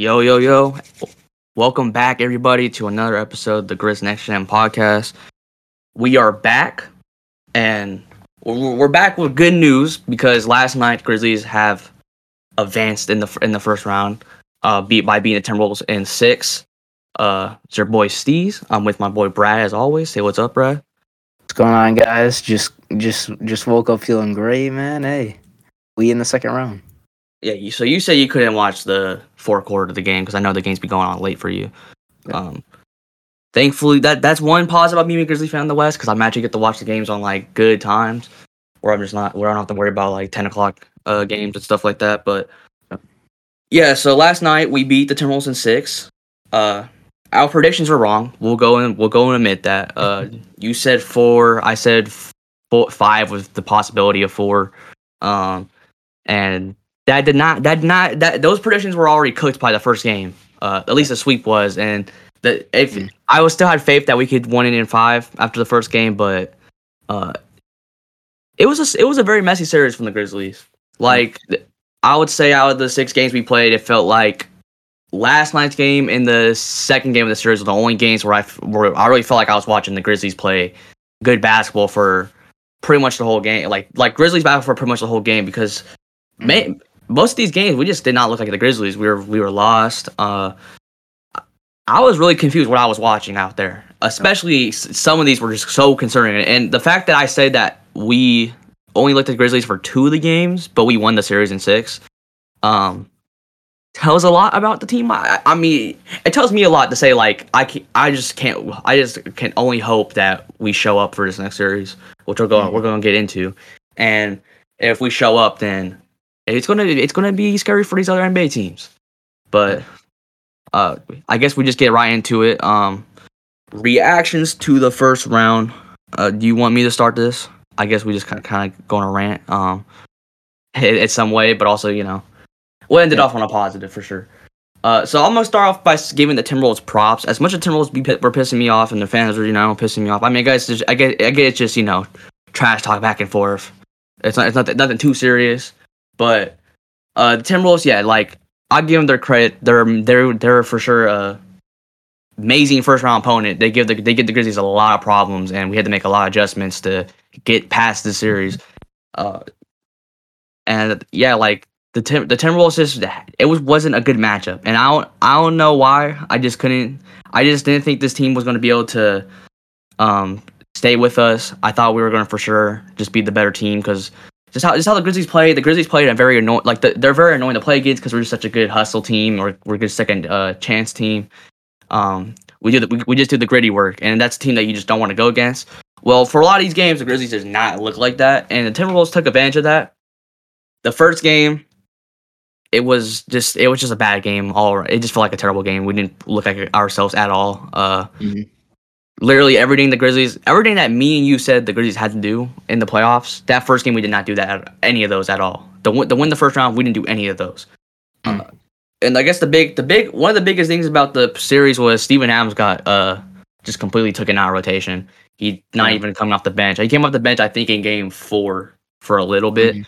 Yo, yo, yo. Welcome back, everybody, to another episode of the Grizz Next Gen podcast. We are back, and we're back with good news because last night Grizzlies have advanced in the in the first round, uh, beat by beating the Timberwolves in six. Uh, it's your boy Steez. I'm with my boy Brad as always. Say what's up, Brad. What's going on, guys? Just, just, just woke up feeling great, man. Hey, we in the second round. Yeah, you, so you said you couldn't watch the fourth quarter of the game because I know the game's been going on late for you. Yeah. Um, thankfully, that that's one positive about me being a Grizzly fan in the West because I'm actually get to watch the games on like good times, where I'm just not where I don't have to worry about like 10 o'clock uh, games and stuff like that. But yeah, so last night we beat the Timberwolves in six. Uh, our predictions were wrong. We'll go and we'll go and admit that. Uh, you said four. I said four, five with the possibility of four. Um, and that did not that did not that those predictions were already cooked by the first game. Uh, at least the sweep was, and the if Mm. I was still had faith that we could win it in five after the first game, but uh, it was a it was a very messy series from the Grizzlies. Like I would say, out of the six games we played, it felt like last night's game and the second game of the series were the only games where I where I really felt like I was watching the Grizzlies play good basketball for pretty much the whole game. Like like Grizzlies basketball for pretty much the whole game because may, most of these games we just did not look like the Grizzlies. We were we were lost. Uh, I was really confused what I was watching out there. Especially some of these were just so concerning, and the fact that I said that we only looked at the Grizzlies for two of the games, but we won the series in six, um, tells a lot about the team. I, I mean, it tells me a lot to say like I can, I just can't I just can only hope that we show up for this next series, which we're going Mhm. we're going to get into, and if we show up, then it's gonna it's gonna be scary for these other NBA teams. But uh, I guess we just get right into it. Um, reactions to the first round. Uh, do you want me to start this? I guess we just kind of kind of go on a rant. Um, in, in some way, but also you know, we'll end it Yeah. off on a positive for sure. Uh, so I'm gonna start off by giving the Timberwolves props. As much as Timberwolves be, were pissing me off, and the fans were you know pissing me off. I mean, guys, just, I get I get it's just you know trash talk back and forth. It's not it's not nothing too serious, but uh, the Timberwolves, yeah, like I give them their credit. They're they're they're for sure a amazing first round opponent. They give the they give the Grizzlies a lot of problems, and we had to make a lot of adjustments to get past the series. Uh, and yeah, like the Tim the Timberwolves just it was wasn't a good matchup, and I don't I don't know why. I just couldn't. I just didn't think this team was going to be able to um stay with us. I thought we were going to for sure just be the better team because just how just how the Grizzlies play. The Grizzlies played a very annoying like the, they're very annoying to play against because we're just such a good hustle team or we're a good second uh, chance team. Um, we do the, we, we just do the gritty work, and that's a team that you just don't want to go against. Well, for a lot of these games, the Grizzlies does not look like that, and the Timberwolves took advantage of that. The first game, it was just it was just a bad game. All it just felt like a terrible game. We didn't look like ourselves at all. Uh, Mhm. Literally everything the Grizzlies, everything that me and you said the Grizzlies had to do in the playoffs. That first game, we did not do that any of those at all. The win, the win the first round, we didn't do any of those. Mm. Uh, and I guess the big, the big, one of the biggest things about the series was Steven Adams got uh just completely taken out of rotation. He not Yeah. even coming off the bench. He came off the bench, I think, in game four for a little bit, Mhm.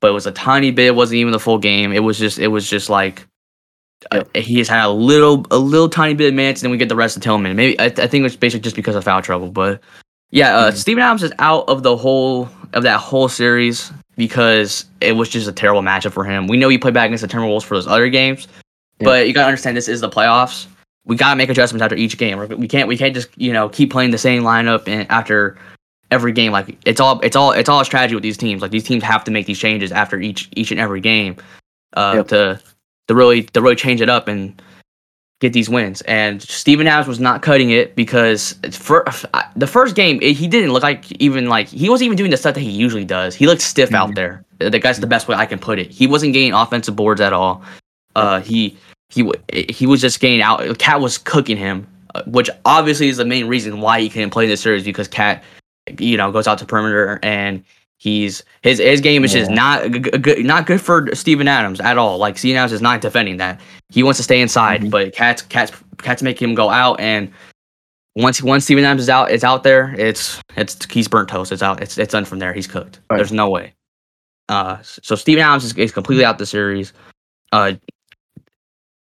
but it was a tiny bit. It wasn't even the full game. It was just, it was just like uh, he has had a little, a little tiny bit of minutes, and then we get the rest of Tillman. Maybe I, I think it's basically just because of foul trouble, but yeah, uh, Mhm. Steven Adams is out of the whole of that whole series because it was just a terrible matchup for him. We know he played back against the Timberwolves for those other games, Yeah. but you gotta understand this is the playoffs. We gotta make adjustments after each game. We can't we can't just you know keep playing the same lineup and after every game. Like it's all it's all it's all a strategy with these teams. Like these teams have to make these changes after each each and every game uh, Yep. to to really to really change it up and get these wins. And Steven Adams was not cutting it because it's for the first game it, he didn't look like even like he wasn't even doing the stuff that he usually does. He looked stiff out Mhm. there. That- That's the best way I can put it. He wasn't getting offensive boards at all. Uh, he he he was just getting out. Cat was cooking him, uh, which obviously is the main reason why he couldn't play in this series because Cat, you know, goes out to perimeter and he's his his game is just not good, not good for Steven Adams at all. Like Steven Adams is not defending that. He wants to stay inside, Mhm. but Cat's Cat's Cat's making him go out and. Once once Steven Adams is out, it's out there. It's it's he's burnt toast. It's out. It's it's done from there. He's cooked. Right. There's no way. Uh, so Steven Adams is, is completely out the series. Uh,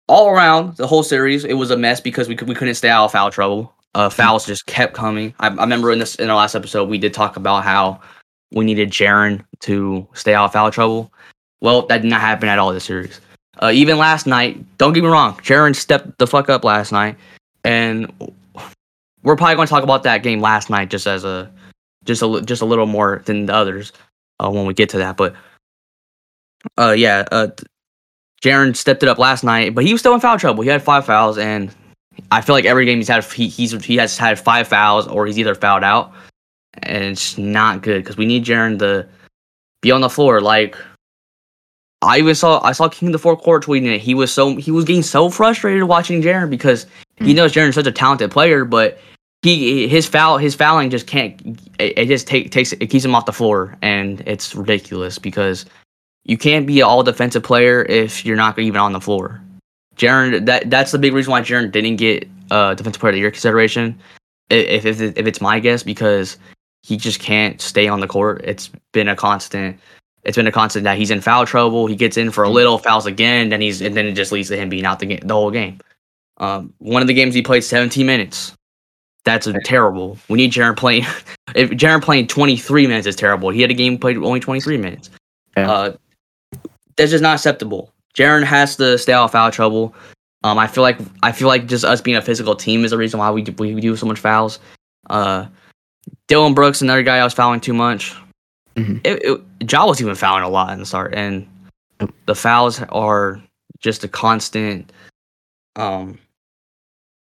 all around the whole series, it was a mess because we could, we couldn't stay out of foul trouble. Uh, fouls just kept coming. I, I remember in this in our last episode we did talk about how we needed Jaren to stay out of foul trouble. Well, that did not happen at all this series. Uh, even last night, don't get me wrong, Jaren stepped the fuck up last night, and we're probably going to talk about that game last night just as a just a just a little more than the others uh, when we get to that. But uh, yeah, uh, Jaren stepped it up last night, but he was still in foul trouble. He had five fouls, and I feel like every game he's had he, he's he has had five fouls or he's either fouled out, and it's not good because we need Jaren to be on the floor. Like I even saw I saw King of the Four Court tweeting it. He was so he was getting so frustrated watching Jaren because he knows Jaren's such a talented player, but he his foul his fouling just can't it, it just take, takes it keeps him off the floor and it's ridiculous because you can't be an all defensive player if you're not even on the floor. Jaren that that's the big reason why Jaren didn't get uh defensive player of the year consideration. If if if it's my guess because he just can't stay on the court. It's been a constant. It's been a constant that he's in foul trouble. He gets in for a little, fouls again, then he's and then it just leads to him being out the game, the whole game. Um, one of the games he played 17 minutes. That's terrible. We need Jaren playing. if Jaren playing 23 minutes is terrible. He had a game played only 23 minutes. Yeah. Uh, that's just not acceptable. Jaren has to stay out of foul trouble. Um, I feel like I feel like just us being a physical team is the reason why we do, we do so much fouls. Uh, Dillon Brooks, another guy I was fouling too much. Mhm. It, it, Ja was even fouling a lot in the start, and the fouls are just a constant um,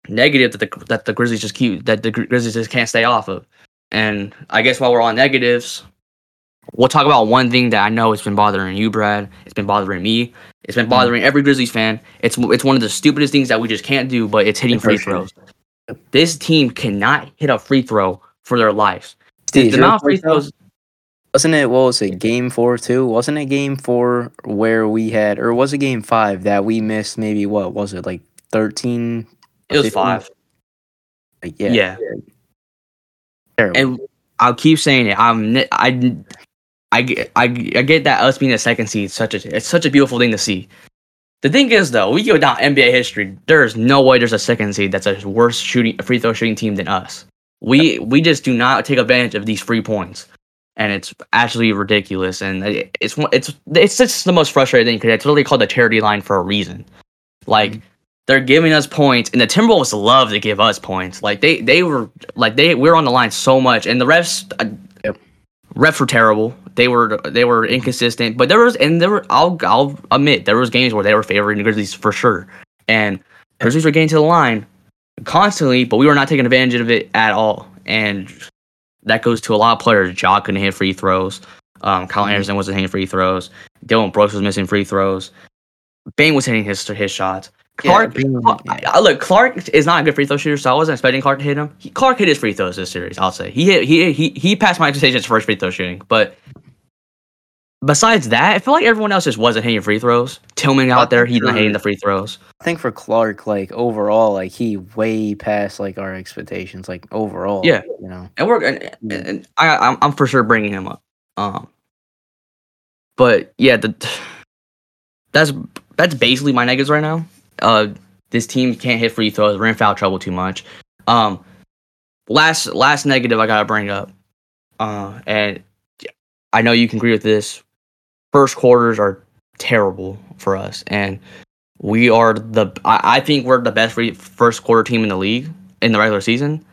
negative that the that the Grizzlies just keep that the Grizzlies just can't stay off of. And I guess while we're on negatives, we'll talk about one thing that I know has been bothering you, Brad. It's been bothering me. It's been bothering every Grizzlies fan. It's it's one of the stupidest things that we just can't do, but it's hitting free throws. This team cannot hit a free throw for their lives. Steve, the real amount free throws. Wasn't it what was it? Game four too? Wasn't it game four where we had, or was it game five that we missed? Maybe what was it like thirteen? It was 15? five. Like, yeah, Yeah. terrible. and I'll keep saying it. I'm I I get I, I get that us being a second seed is such a it's such a beautiful thing to see. The thing is though, we go down NBA history. There's no way there's a second seed that's a worse shooting free throw shooting team than us. We we just do not take advantage of these free points, and it's actually ridiculous. And it's it's it's just the most frustrating thing because it's literally called the charity line for a reason. Like they're giving us points, and the Timberwolves love to give us points. Like they they were like they we were on the line so much, and the refs uh, Yep. refs were terrible. They were they were inconsistent, but there was and there were I'll I'll admit there was games where they were favoring the Grizzlies for sure, and Grizzlies were getting to the line constantly, but we were not taking advantage of it at all, and that goes to a lot of players. Ja couldn't hit free throws. Um, Kyle Mhm. Anderson wasn't hitting free throws. Dillon Brooks was missing free throws. Bane was hitting his his shots. Yeah, Clarke, Bane- Clarke- I, I- look, Clarke is not a good free throw shooter, so I wasn't expecting Clarke to hit him. He, Clarke hit his free throws this series. I'll say he hit he he he passed my expectations for his free throw shooting, but besides that, I feel like everyone else just wasn't hitting free throws. Tillman out there, he's not hitting the free throws. I think for Clarke, like overall, like he way past like our expectations. Like overall, Yeah. you know, and we're and, and I I'm, I'm for sure bringing him up. Um, but yeah, the that's that's basically my negatives right now. Uh, this team can't hit free throws. We're in foul trouble too much. Um, last last negative I gotta bring up. Uh, and I know you can agree with this. First quarters are terrible for us, and we are the. I, I think we're the best free, first quarter team in the league in the regular season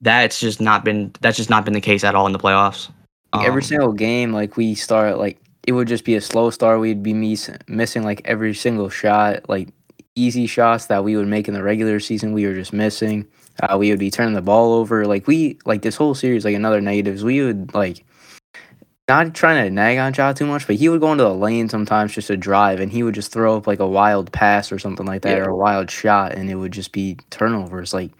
that's just not been that's just not been the case at all in the playoffs. Like, every Um, single game, like we start, like it would just be a slow start. We'd be miss- missing like every single shot, like easy shots that we would make in the regular season. We were just missing. Uh, we would be turning the ball over. Like we, like this whole series, like another negatives. We would like not trying to nag on Ja too much, but he would go into the lane sometimes just to drive, and he would just throw up like a wild pass or something like that, Yeah. or a wild shot, and it would just be turnovers. Like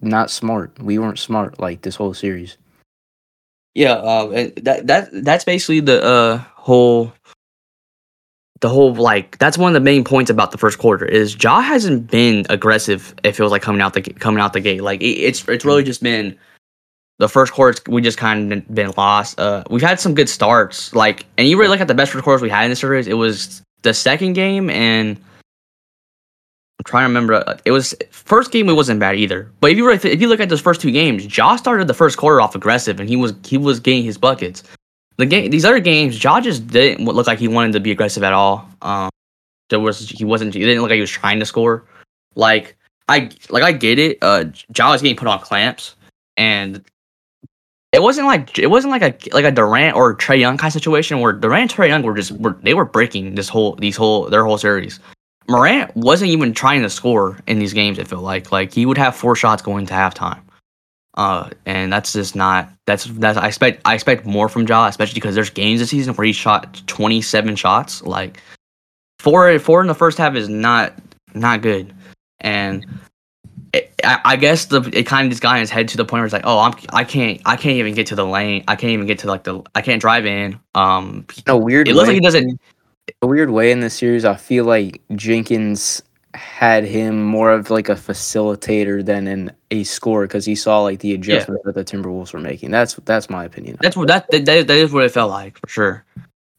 not smart. We weren't smart like this whole series. yeah, uh, that that that's basically the uh whole the whole like that's one of the main points about the first quarter is Ja hasn't been aggressive. It feels like coming out the coming out the gate. Like it, it's it's really just been the first quarter. We just kind of been lost. Uh, we've had some good starts. Like and you really look at the best first quarters we had in the series. It was the second game and I'm trying to remember. uh, It was first game. It wasn't bad either. But if you really, th- if you look at those first two games, Josh started the first quarter off aggressive, and he was he was getting his buckets. The game, these other games, Josh just didn't look like he wanted to be aggressive at all. Um, there was he wasn't. He didn't look like he was trying to score. Like I like I get it. Uh, Josh was getting put on clamps, and it wasn't like it wasn't like a like a Durant or Trae Young kind of situation where Durant and Trae Young were just were they were breaking this whole these whole their whole series. Morant wasn't even trying to score in these games. It felt like like he would have four shots going to halftime, uh, and that's just not that's that's I expect I expect more from Ja, especially because there's games this season where he shot 27 shots. Like four four in the first half is not not good, and it, I, I guess the it kind of just got in his head to the point where it's like, oh, I'm I can't I can't even get to the lane. I can't even get to like the I can't drive in. Um, In a weird it looks way, like he doesn't. a weird way in this series, I feel like Jenkins had him more of like a facilitator than an a scorer because he saw like the adjustments that the Timberwolves were making. That's that's my opinion. That's what that, that that is what it felt like for sure.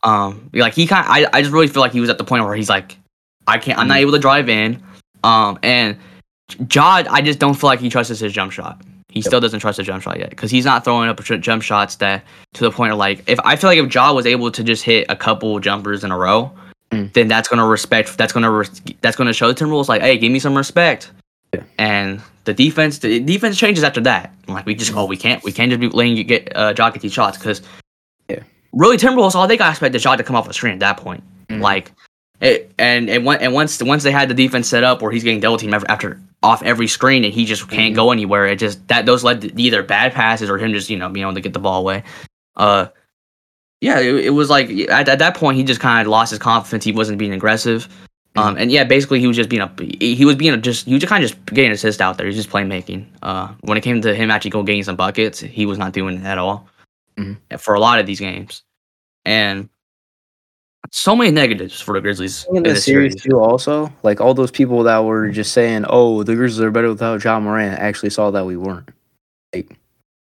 Um, like he kind, I I just really feel like he was at the point where he's like, I can't, I'm not able to drive in. Um, and Ja, I just don't feel like he trusts his jump shot. He still doesn't trust his jump shot yet because he's not throwing up jump shots that to the point of like if I feel like if Ja was able to just hit a couple jumpers in a row, Mm. then that's gonna respect. That's gonna res- that's gonna show the Timberwolves like, hey, give me some respect. Yeah. And the defense, the defense changes after that. Like we just, oh, we can't, we can't just be letting you get uh, Ja get these shots because Yeah. really Timberwolves all they got to expect is Ja to come off a screen at that point. Mhm. Like it, and and, and once once they had the defense set up where he's getting double team after off every screen and he just can't go anywhere. It just that those led to either bad passes or him just you know being able to get the ball away. Uh, yeah, it, it was like at, at that point he just kind of lost his confidence. He wasn't being aggressive. Um, and yeah, basically he was just being a he was being a just he was just kind of just getting assist out there. He's just playmaking. Uh, when it came to him actually go getting some buckets, he was not doing it at all Mhm. for a lot of these games. And so many negatives for the Grizzlies in the series too, also, like all those people that were just saying, "Oh, the Grizzlies are better without Ja Morant," actually saw that we weren't. Like,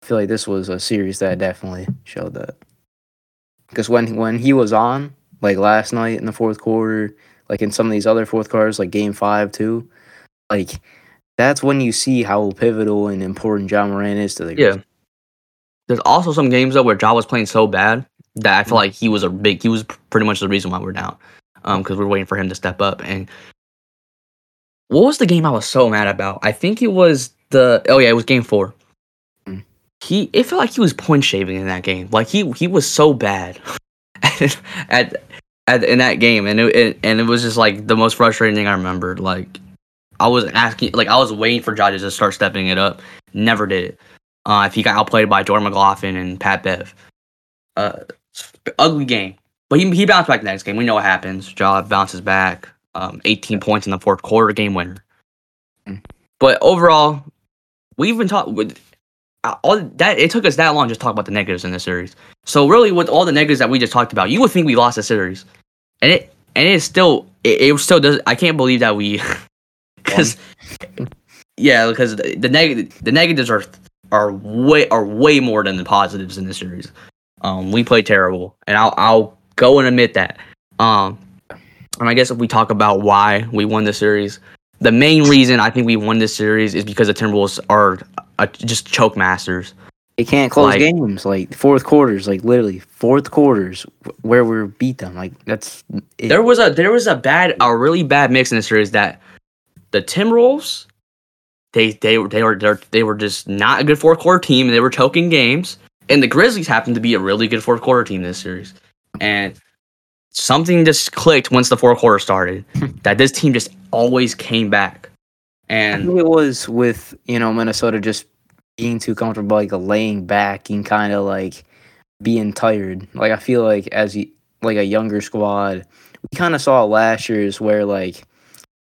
I feel like this was a series that definitely showed that. Because when when he was on, like last night in the fourth quarter, like in some of these other fourth quarters, like Game Five too, like that's when you see how pivotal and important Ja Morant is to the Yeah. There's also some games though where John was playing so bad that I feel Mm. like he was a big. He was pretty much the reason why we're down, um, because we're waiting for him to step up. And what was the game I was so mad about? I think it was the. Oh yeah, it was game four. Mm. He. It felt like he was point shaving in that game. Like he he was so bad at at in that game, and it, it and it was just like the most frustrating thing I remembered. Like I was asking, like I was waiting for Ja to start stepping it up. Never did it. Uh, if he got outplayed by Jordan McLaughlin and Pat Bev. Uh, ugly game. But he, he bounced back the next game. We know what happens. Ja bounces back. Um, 18 points in the fourth quarter, game winner. Mm. But overall, we've been talking with uh, all that. It took us that long just to talk about the negatives in this series. So really, with all the negatives that we just talked about, you would think we lost the series, and it and it still it, it still does. I can't believe that we because yeah, because the, the negative the negatives are are way are way more than the positives in this series. Um, we played terrible, and I'll I'll go and admit that. Um, and I guess if we talk about why we won the series, the main reason I think we won this series is because the Timberwolves are uh, just choke masters. They can't close Like- games like fourth quarters, like literally fourth quarters where we beat them. Like that's it. There was a there was a bad a really bad mix in the series that the Timberwolves they they were they were they're- were just not a good fourth quarter team and they were choking games and the Grizzlies happened to be a really good fourth quarter team this series and something just clicked once the fourth quarter started that this team just always came back I and think it was with you know Minnesota just being too comfortable, like laying back and kind of like being tired. Like I feel like as like a younger squad, we kind of saw last year's where like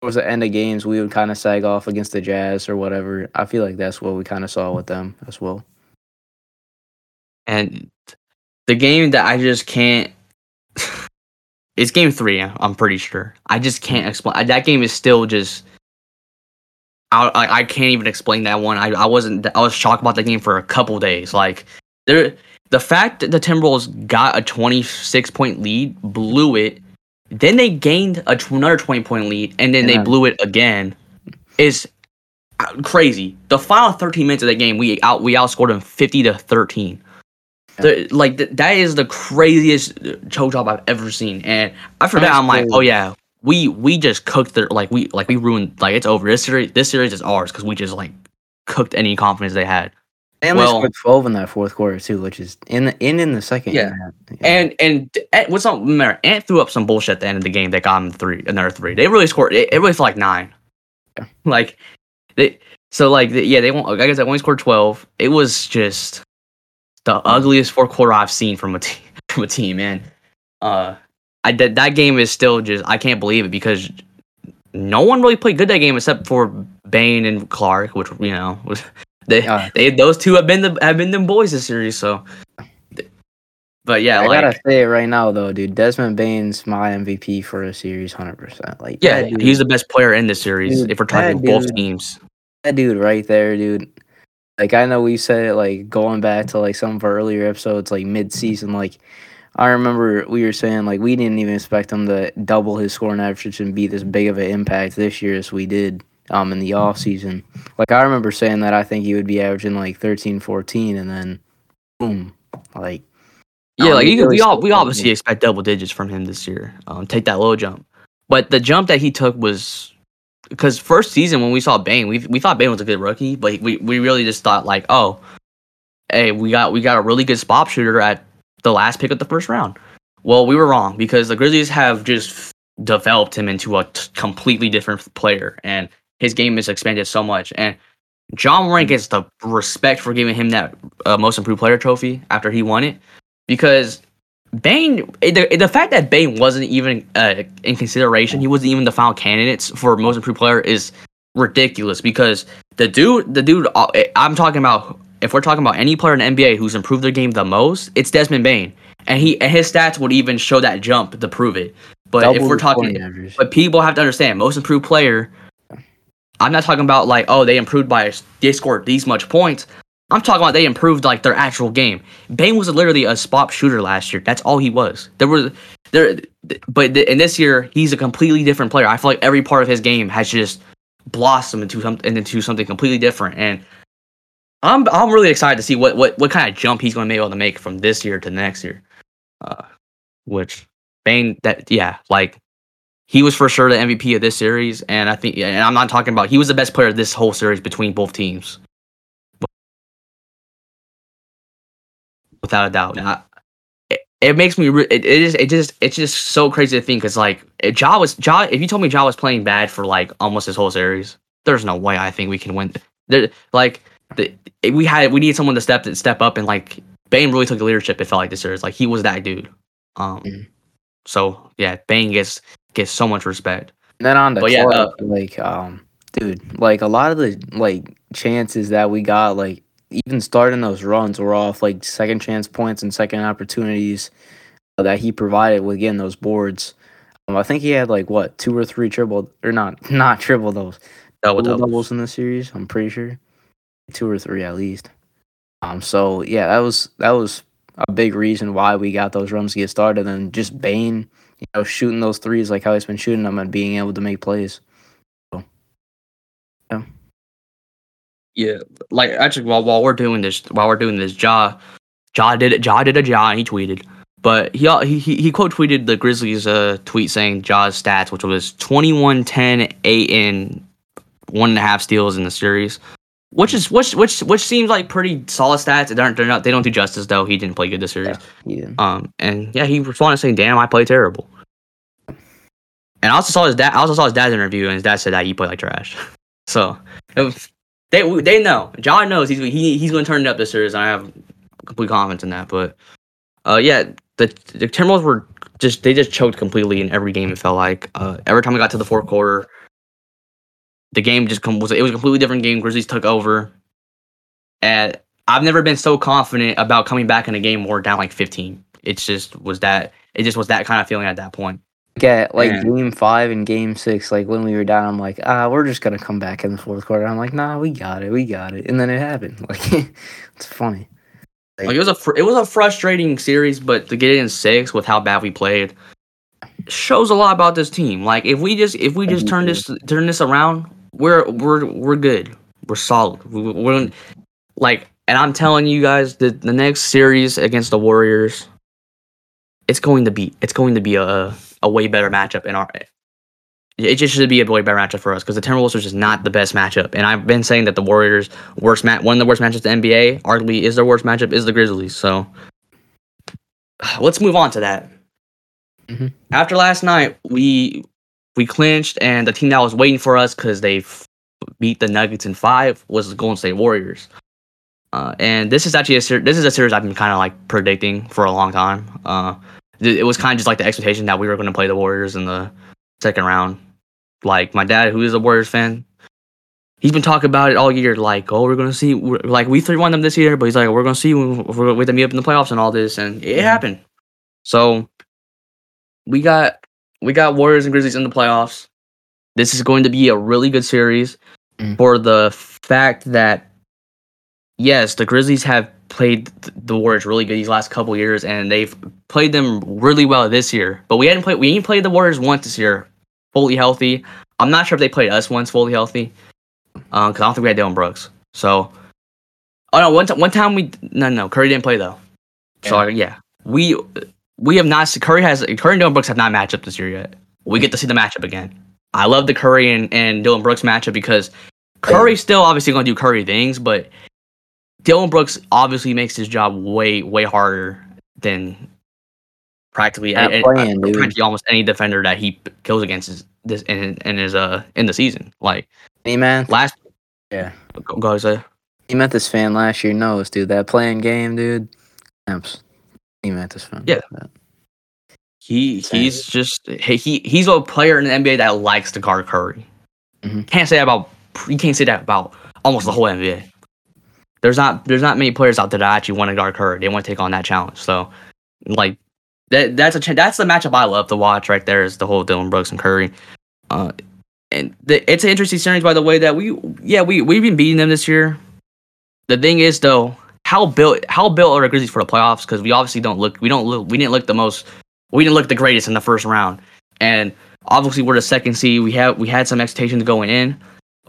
towards the end of games we would kind of sag off against the Jazz or whatever. I feel like that's what we kind of saw with them as well. And the game that I just can't. It's game three. I'm pretty sure. I just can't explain. That game is still just. I, I can't even explain that one. I, I wasn't. I was shocked about the game for a couple days. Like there, the fact that the Timberwolves got a 26 point lead, blew it, then they gained a tw- another 20 point lead, and then they blew it again. Is uh, crazy. The final 13 minutes of that game, we out we outscored them 50 to 13. The, like th- that is the craziest uh, choke job I've ever seen, and after that, I'm like, oh yeah, we we just cooked their like we like we ruined like it's over. This series this series is ours because we just like cooked any confidence they had. They only Well- scored twelve in that fourth quarter too, which is in the in in the second. Yeah. half. And and Ant- what's not matter? Ant threw up some bullshit at the end of the game that got him three, another three. They really scored. It, it really felt like nine. Yeah. Like they, so like yeah, they won't. Like I said, only scored twelve. It was just the ugliest fourth quarter I've seen from a team. From a team, man. Uh, I that that game is still just I can't believe it because no one really played good that game except for Bane and Clarke, which you know was they Yeah. they those two have been the have been them boys this series. So, but yeah, I like gotta say it right now though, dude. Desmond Bane's my MVP for a series, hundred percent. Like Yeah, dude, he's the best player in this series Dude, if we're talking both dude- teams. that dude right there, dude. Like I know we said it like going back to like some of our earlier episodes, like mid season. Like I remember we were saying like we didn't even expect him to double his scoring average and be this big of an impact this year as we did um in the off season. Like I remember saying that I think he would be averaging like 13, 14 and then boom. Like Yeah, Um, like you, we all we obviously expect double digits from him this year. Um, take that low jump, but the jump that he took was because first season when we saw Bane, we we thought Bane was a good rookie, but we we really just thought like, oh, hey, we got we got a really good spot shooter at the last pick of the first round. Well, we were wrong because the Grizzlies have just developed him into a t- completely different player, and his game has expanded so much. And Ja Morant gets the respect for giving him that uh, Most Improved Player trophy after he won it, because Bane, the, the fact that Bane wasn't even uh, in consideration, he wasn't even the final candidates for Most Improved Player is ridiculous. Because the dude, the dude, uh, I'm talking about. If we're talking about any player in the NBA who's improved their game the most, it's Desmond Bane, and he and his stats would even show that jump to prove it. But if we're talking, but people have to understand, most improved player. I'm not talking about like, oh, they improved by they scored these much points. I'm talking about they improved like their actual game. Bane was literally a spot shooter last year. That's all he was. There were there, but in this year he's a completely different player. I feel like every part of his game has just blossomed into something into something completely different. And I'm I'm really excited to see what what what kind of jump he's going to be able to make from this year to next year. Uh, which Bane that yeah like he was for sure the MVP of this series, and I think, and I'm not talking about he was the best player of this whole series between both teams, without a doubt. And I- it, it makes me, re- it, it is, it just, it's just so crazy to think because like if Ja was Ja, if you told me Ja was playing bad for like almost this whole series, there's no way I think we can win. There, like the, we had, we needed someone to step step up and like Bane really took the leadership. It felt like this series, like he was that dude. Um, Mhm. so yeah, Bane gets gets so much respect. And then on the But yeah, uh, like um, dude, like a lot of the like chances that we got, like even starting those runs were off like second chance points and second opportunities uh, that he provided with getting those boards. Um, I think he had like what two or three triple or not not triple those Double double double. doubles in the series. I'm pretty sure two or three at least. Um, so yeah, that was that was a big reason why we got those runs to get started, and just Bane, you know, shooting those threes like how he's been shooting them and being able to make plays. So, yeah, like actually, while while we're doing this, while we're doing this, Ja, Ja did it. Ja did a Ja, and he tweeted. But he he he, he quote tweeted the Grizzlies' uh, tweet saying Ja's stats, which was 21, 10, 8, and one and a half steals in the series, which is which which which seems like pretty solid stats. They aren't they're not they don't do justice though. He didn't play good this series. Yeah. didn't. Um, and yeah, he responded saying, "Damn, I play terrible." And I also saw his dad. I also saw his dad's interview, and his dad said that he played like trash. So it was- they they know. John knows he's he, he's going to turn it up this series. And I have complete confidence in that. But uh, yeah, the the Timberwolves were just they just choked completely in every game. It felt like uh, every time we got to the fourth quarter, the game just was it was a completely different game. Grizzlies took over, and I've never been so confident about coming back in a game where down like 15. It's just was that it just was that kind of feeling at that point. Get like Yeah. game five and game six, like when we were down, I'm like, ah, we're just gonna come back in the fourth quarter. I'm like, nah, we got it, we got it, and then it happened. Like, it's funny. Like it was a fr- it was a frustrating series, but to get it in six with how bad we played, shows a lot about this team. Like if we just if we just turn this turn this around, we're we're we're good. We're solid. We, we're like, and I'm telling you guys, the the next series against the Warriors, it's going to be it's going to be a a way better matchup in our. It just should be a way better matchup for us because the Timberwolves are just not the best matchup, and I've been saying that the Warriors worst mat one of the worst matchups in the NBA, arguably is their worst matchup is the Grizzlies. So let's move on to that. Mhm. After last night, we we clinched, and the team that was waiting for us because they f- beat the Nuggets in five was the Golden State Warriors. Uh, and this is actually a ser- this is a series I've been kind of like predicting for a long time. Uh, it was kind of just like the expectation that we were going to play the Warriors in the second round. Like my dad, who is a Warriors fan, he's been talking about it all year. Like, oh, we're going to see, we're, like we three won them this year, but he's like, we're going to see when we're going to meet up in the playoffs and all this, and it happened. So we got we got Warriors and Grizzlies in the playoffs. This is going to be a really good series Mm. for the fact that yes, the Grizzlies have played the Warriors really good these last couple years, and they've played them really well this year. But we hadn't played we ain't played the Warriors once this year, fully healthy. I'm not sure if they played us once fully healthy, uh, because I don't think we had Dillon Brooks. So, oh no, one time one time we no no Curry didn't play though. So yeah, we we have not. Curry has Curry and Dillon Brooks have not matched up this year yet. We get to see the matchup again. I love the Curry and, and Dillon Brooks matchup because Curry's still obviously going to do Curry things, but Dillon Brooks obviously makes his job way way harder than practically and- playing, and practically almost any defender that he kills against is this in in his uh in the season. Like man, last Yeah. go, go ahead. he met this fan last year knows, dude. That playing game, dude. He met this fan. Yeah. He he's just he, he he's a player in the NBA that likes to guard Curry. Mhm. Can't say that about you can't say that about almost the whole NBA. There's not there's not many players out there that actually want to guard Curry. They want to take on that challenge. So like that that's a that's the matchup I love to watch right there is the whole Dillon Brooks and Curry. Uh, and the, it's an interesting series by the way that we yeah we we've been beating them this year. The thing is though, how built how built are the Grizzlies for the playoffs? Because we obviously don't look we don't look we didn't look the most we didn't look the greatest in the first round, and obviously we're the second seed. We have we had some expectations going in,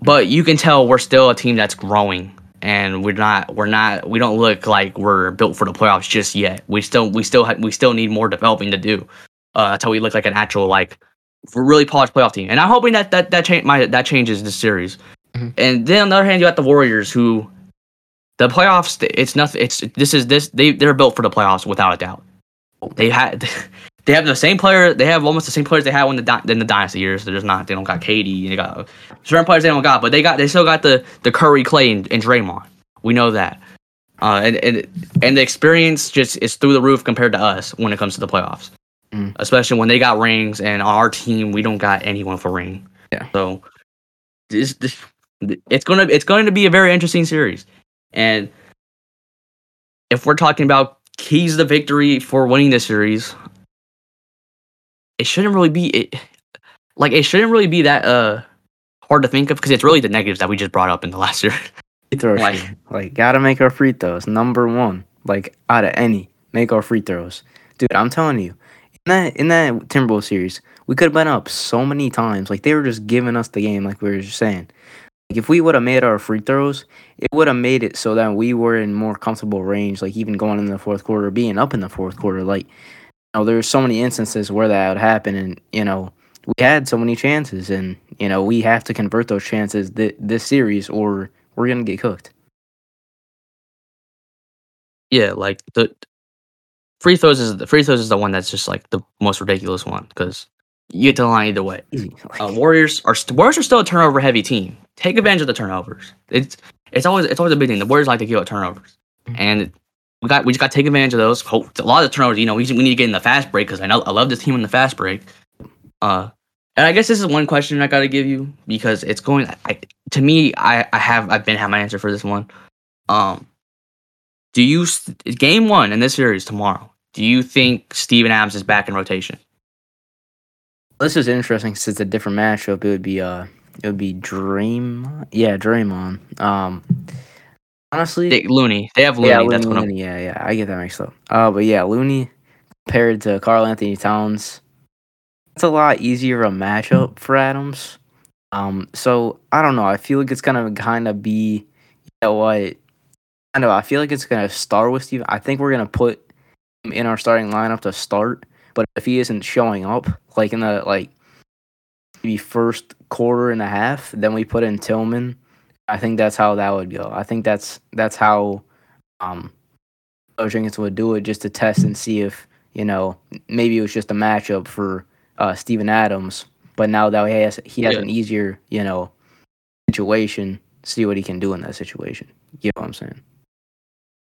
but you can tell we're still a team that's growing, and we're not we're not we don't look like we're built for the playoffs just yet. We still we still ha- we still need more developing to do uh, until we look like an actual like really polished playoff team. And I'm hoping that that that change my that changes this series. Mhm. And then on the other hand, you got the Warriors who. The playoffs, it's nothing. It's this is this they they're built for the playoffs without a doubt. They had they have the same player. They have almost the same players they had when the in the dynasty years. They're just not. They don't got KD. They got certain players they don't got, but they got they still got the the Curry, Clay, and, and Draymond. We know that. Uh, and, and and the experience just is through the roof compared to us when it comes to the playoffs. Mm. Especially when they got rings, and our team we don't got anyone for ring. Yeah. So this, this it's gonna it's going to be a very interesting series, and if we're talking about keys to victory for winning this series, it shouldn't really be it. Like it shouldn't really be that uh hard to think of because it's really the negatives that we just brought up in the last year. Free throw Like- Like, gotta make our free throws. Number one. Like, out of any, make our free throws. Dude, I'm telling you, in that in that Timberwolves series, we could have been up so many times. Like, they were just giving us the game, like we were just saying. Like, if we would have made our free throws, it would have made it so that we were in more comfortable range, like even going in the fourth quarter, being up in the fourth quarter. Like, know, there's so many instances where that would happen, and, you know, we had so many chances, and, you know, we have to convert those chances th- this series, or we're to get cooked. Yeah, like the free throws is the free throws is the one that's just like the most ridiculous one because you get to the line either way. Uh, Warriors are st- Warriors are still a turnover heavy team. Take advantage of the turnovers. It's it's always it's always a big thing. The Warriors like to give up turnovers, Mhm. and we got we just got to take advantage of those. Hope a lot of turnovers. You know, we, we need to get in the fast break because I know I love this team in the fast break. Uh, and I guess this is one question I got to give you because it's going. I, to me, I I have I've been have my answer for this one. Um, do you game one in this series tomorrow? Do you think Steven Adams is back in rotation? this is interesting since it's a different matchup. It would be uh, it would be Dream. Yeah, Draymond. Um, honestly, They, Looney, they have Looney. yeah, that's Looney, what I'm. Yeah, yeah. I get that mixed up. Uh, but yeah, Looney compared to Karl-Anthony Towns, it's a lot easier of a matchup for Adams. Um, so I don't know. I feel like it's gonna kind of be, you know what? I know. I feel like it's gonna start with Steve. I think we're gonna put him in our starting lineup to start. But if he isn't showing up, like in the like maybe first quarter and a half, then we put in Tillman. I think that's how that would go. I think that's that's how um Coach Jenkins would do it just to test and see if you know maybe it was just a matchup for uh, Steven Adams, but now that he has he has Yeah. an easier you know situation, see what he can do in that situation. You know what I'm saying?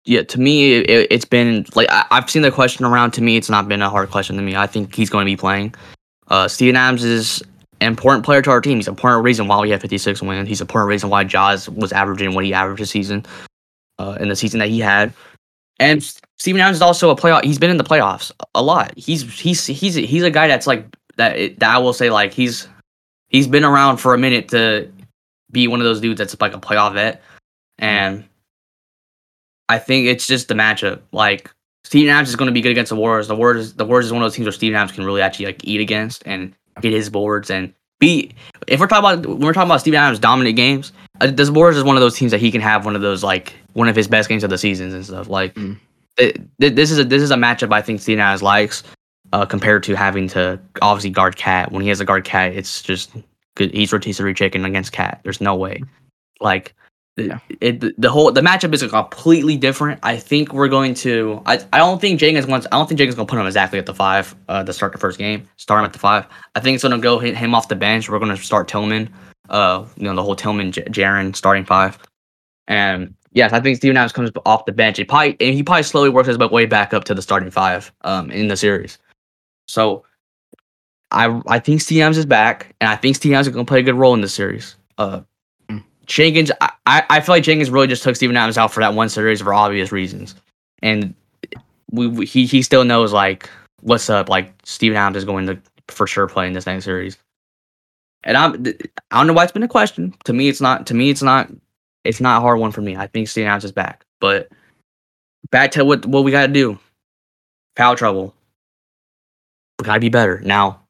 Yeah, to me, it, it's been like I, I've seen the question around. To me, it's not been a hard question to me. I think he's going to be playing. Uh, Steven Adams is important player to our team. He's an important reason why we have 56 wins. He's an important reason why Ja's was averaging what he averaged this season, uh, in the season that he had. And Steven Adams is also a playoff. He's been in the playoffs a lot. He's he's he's he's a guy that's like that. That I will say like he's he's been around for a minute to be one of those dudes that's like a playoff vet, and I think it's just the matchup. Like Steven Adams is going to be good against the Warriors. The Warriors, the Warriors is one of those teams where Steven Adams can really actually like eat against and get his boards and be. If we're talking about when we're talking about Steven Adams dominant games, uh, this Warriors is one of those teams that he can have one of those like one of his best games of the seasons and stuff. Like Mm. th- this is a this is a matchup I think Steven Adams likes. Uh, compared to having to obviously guard Cat. When he has a guard Cat, it's just good. He's rotisserie chicken against Cat. There's no way. Like Yeah. it, the whole the matchup is completely different. I think we're going to. I, I don't think Jenkins wants. I don't think Jenkins gonna put him exactly at the five uh, to start the first game. Start him at the five. I think it's gonna go hit him off the bench. We're gonna start Tillman. Uh, you know the whole Tillman J- Jaren starting five. And yes, I think Steven Adams comes off the bench. He probably and he probably slowly works his way back up to the starting five. Um, in the series. So. I I think Steven Adams is back, and I think Steven Adams is gonna play a good role in this series. Uh, Jenkins, I, I feel like Jenkins really just took Steven Adams out for that one series for obvious reasons, and we, we he he still knows like what's up. Like Steven Adams is going to for sure play in this next series, and I'm I don't know why it's been a question. To me, it's not. To me, it's not. It's not a hard one for me. I think Steven Adams is back, but back to what what we got to do. Foul trouble. We gotta be better now.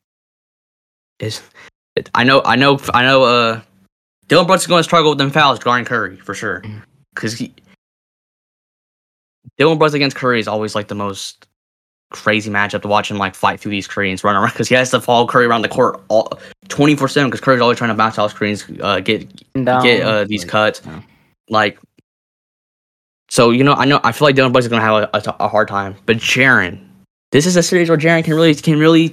Is I know I know I know. Uh, Dillon Brooks is going to struggle with them fouls guarding Curry for sure, because he Dillon Brooks against Curry is always like the most crazy matchup to watch him like fight through these screens, run around because he has to follow Curry around the court all twenty four seven because Curry's always trying to bounce out screens, uh, get Down, get uh, these cuts, like. So you know, I know I feel like Dillon Brooks is going to have a hard time, but Jaren, this is a series where Jaren can really can really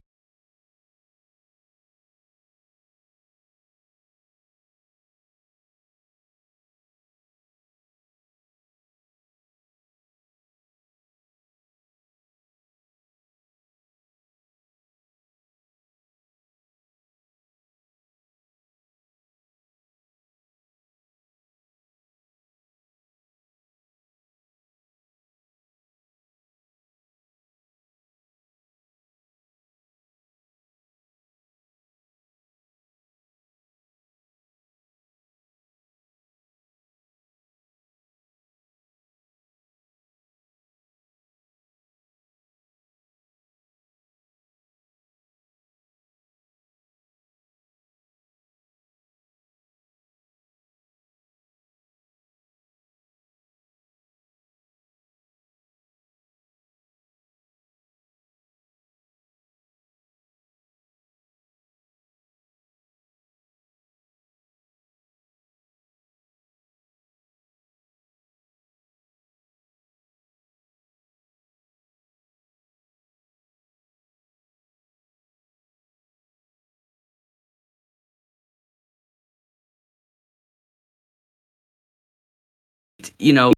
you know